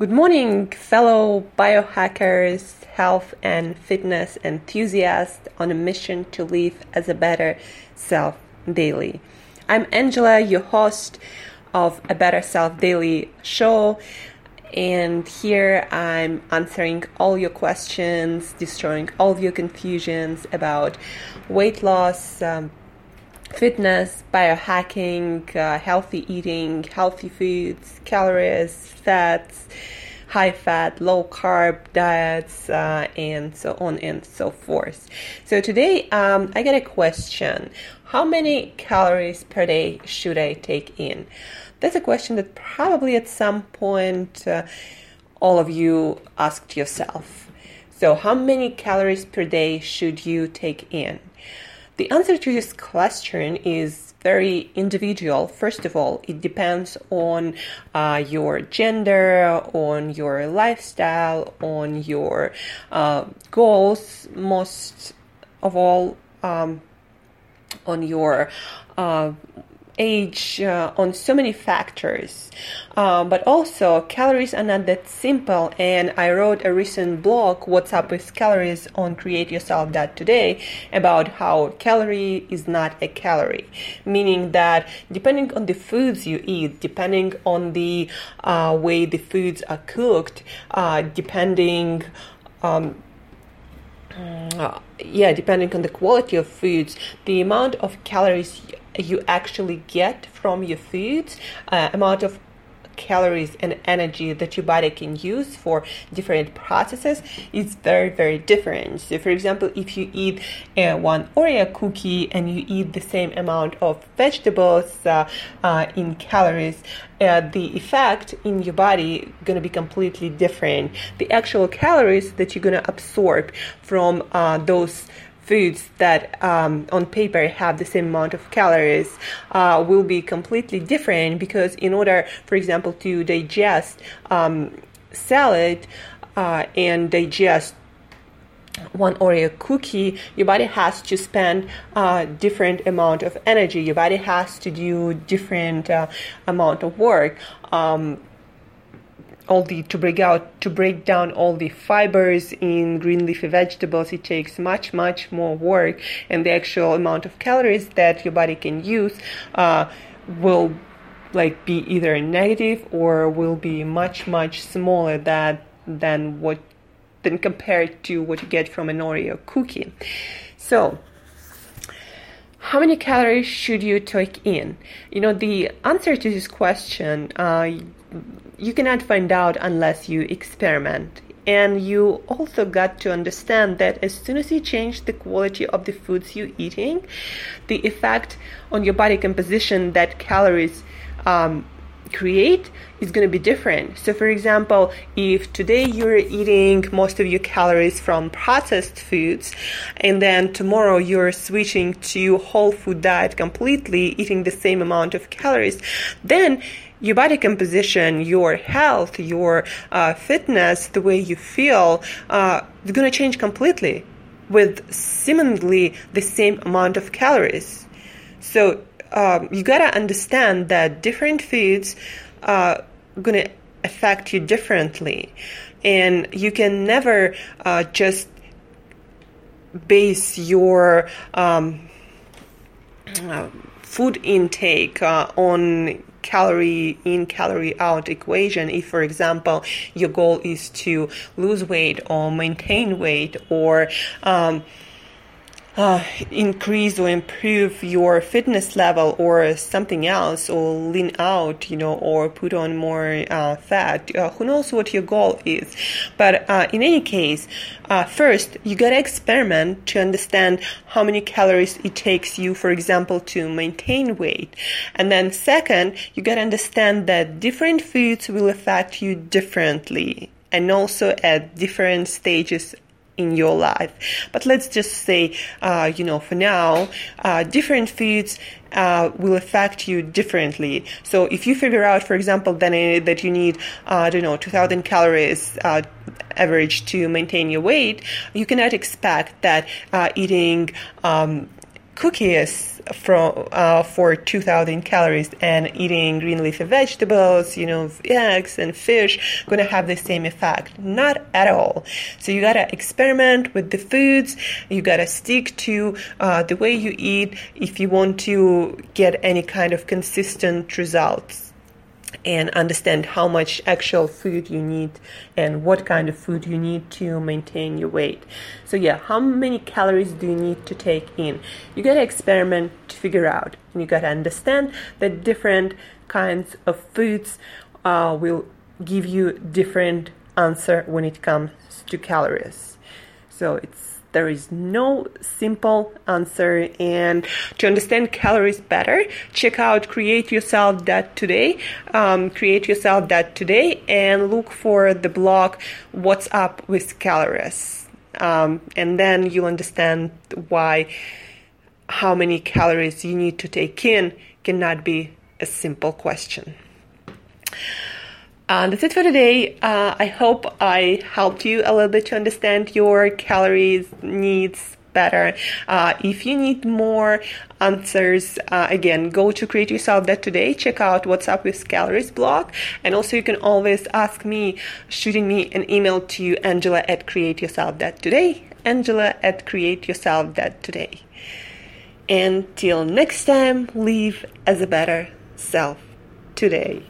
Good morning, fellow biohackers, health and fitness enthusiasts on a mission to live as a better self daily. I'm Angela, your host of A Better Self Daily show, and here I'm answering all your questions, destroying all your confusions about weight loss. Um, fitness, biohacking, uh, healthy eating, healthy foods, calories, fats, high fat, low carb diets, uh, and so on and so forth. So today um, I get a question How many calories per day should I take in? That's a question that probably at some point uh, all of you asked yourself. So, how many calories per day should you take in? The answer to this question is very individual. First of all, it depends on uh, your gender, on your lifestyle, on your uh, goals, most of all, um, on your uh, age, uh, on so many factors. Um, but also, calories are not that simple. And I wrote a recent blog, What's Up with Calories, on CreateYourself.today about how calorie is not a calorie. Meaning that depending on the foods you eat, depending on the uh, way the foods are cooked, uh, depending um, uh, yeah, depending on the quality of foods, the amount of calories you actually get from your foods, uh, amount of calories and energy that your body can use for different processes is very very different. So for example if you eat uh, one oreo cookie and you eat the same amount of vegetables uh, uh, in calories uh, the effect in your body going to be completely different. The actual calories that you're going to absorb from uh, those foods that um, on paper have the same amount of calories uh, will be completely different because in order for example to digest um, salad uh, and digest one Oreo cookie, your body has to spend a uh, different amount of energy. Your body has to do different uh, amount of work. Um, all the to break out to break down all the fibers in green leafy vegetables it takes much much more work and the actual amount of calories that your body can use uh, will like be either negative or will be much much smaller that than what than compared to what you get from an Oreo cookie so how many calories should you take in? You know, the answer to this question, uh, you cannot find out unless you experiment. And you also got to understand that as soon as you change the quality of the foods you're eating, the effect on your body composition that calories um, create is going to be different. So, for example, if today you're eating most of your calories from processed foods, and then tomorrow you're switching to whole food diet completely, eating the same amount of calories, then your body composition, your health, your uh, fitness, the way you feel, uh, is going to change completely with seemingly the same amount of calories. So um, you gotta understand that different foods are gonna affect you differently, and you can never uh, just base your um, uh, food intake uh, on calorie in calorie out equation. If for example your goal is to lose weight or maintain weight or um, uh, increase or improve your fitness level or something else or lean out you know or put on more uh, fat uh, who knows what your goal is. But uh, in any case uh, first you gotta experiment to understand how many calories it takes you for example to maintain weight. And then second you gotta understand that different foods will affect you differently and also at different stages in your life. But let's just say, uh, you know, for now, uh, different foods uh, will affect you differently. So if you figure out, for example, then uh, that you need, uh, I don't know, 2,000 calories uh, average to maintain your weight, you cannot expect that eating um, cookies from uh, for 2000 calories and eating green leafy vegetables you know eggs and fish to have the same effect. Not at all. So you got to experiment with the foods. You got to stick to uh, the way you eat if you want to get any kind of consistent results and understand how much actual food you need and what kind of food you need to maintain your weight. So, yeah, how many calories do you need to take in? You gotta experiment to figure out, and you gotta understand that different kinds of foods uh, will give you different answer when it comes to calories. So, it's there is no simple answer. And to understand calories better, check out CreateYourself.today. Um, createYourself.today and look for the blog What's Up with Calories. Um, and then you'll understand why how many calories you need to take in cannot be a simple question. Uh, that's it for today. Uh, I hope I helped you a little bit to understand your calories needs better. Uh, if you need more answers, uh, again, go to CreateYourself.today. Check out What's Up with Calories blog. And also, you can always ask me, shooting me an email to Angela at CreateYourself.today. Angela at CreateYourself.today. Until next time, live as a better self today.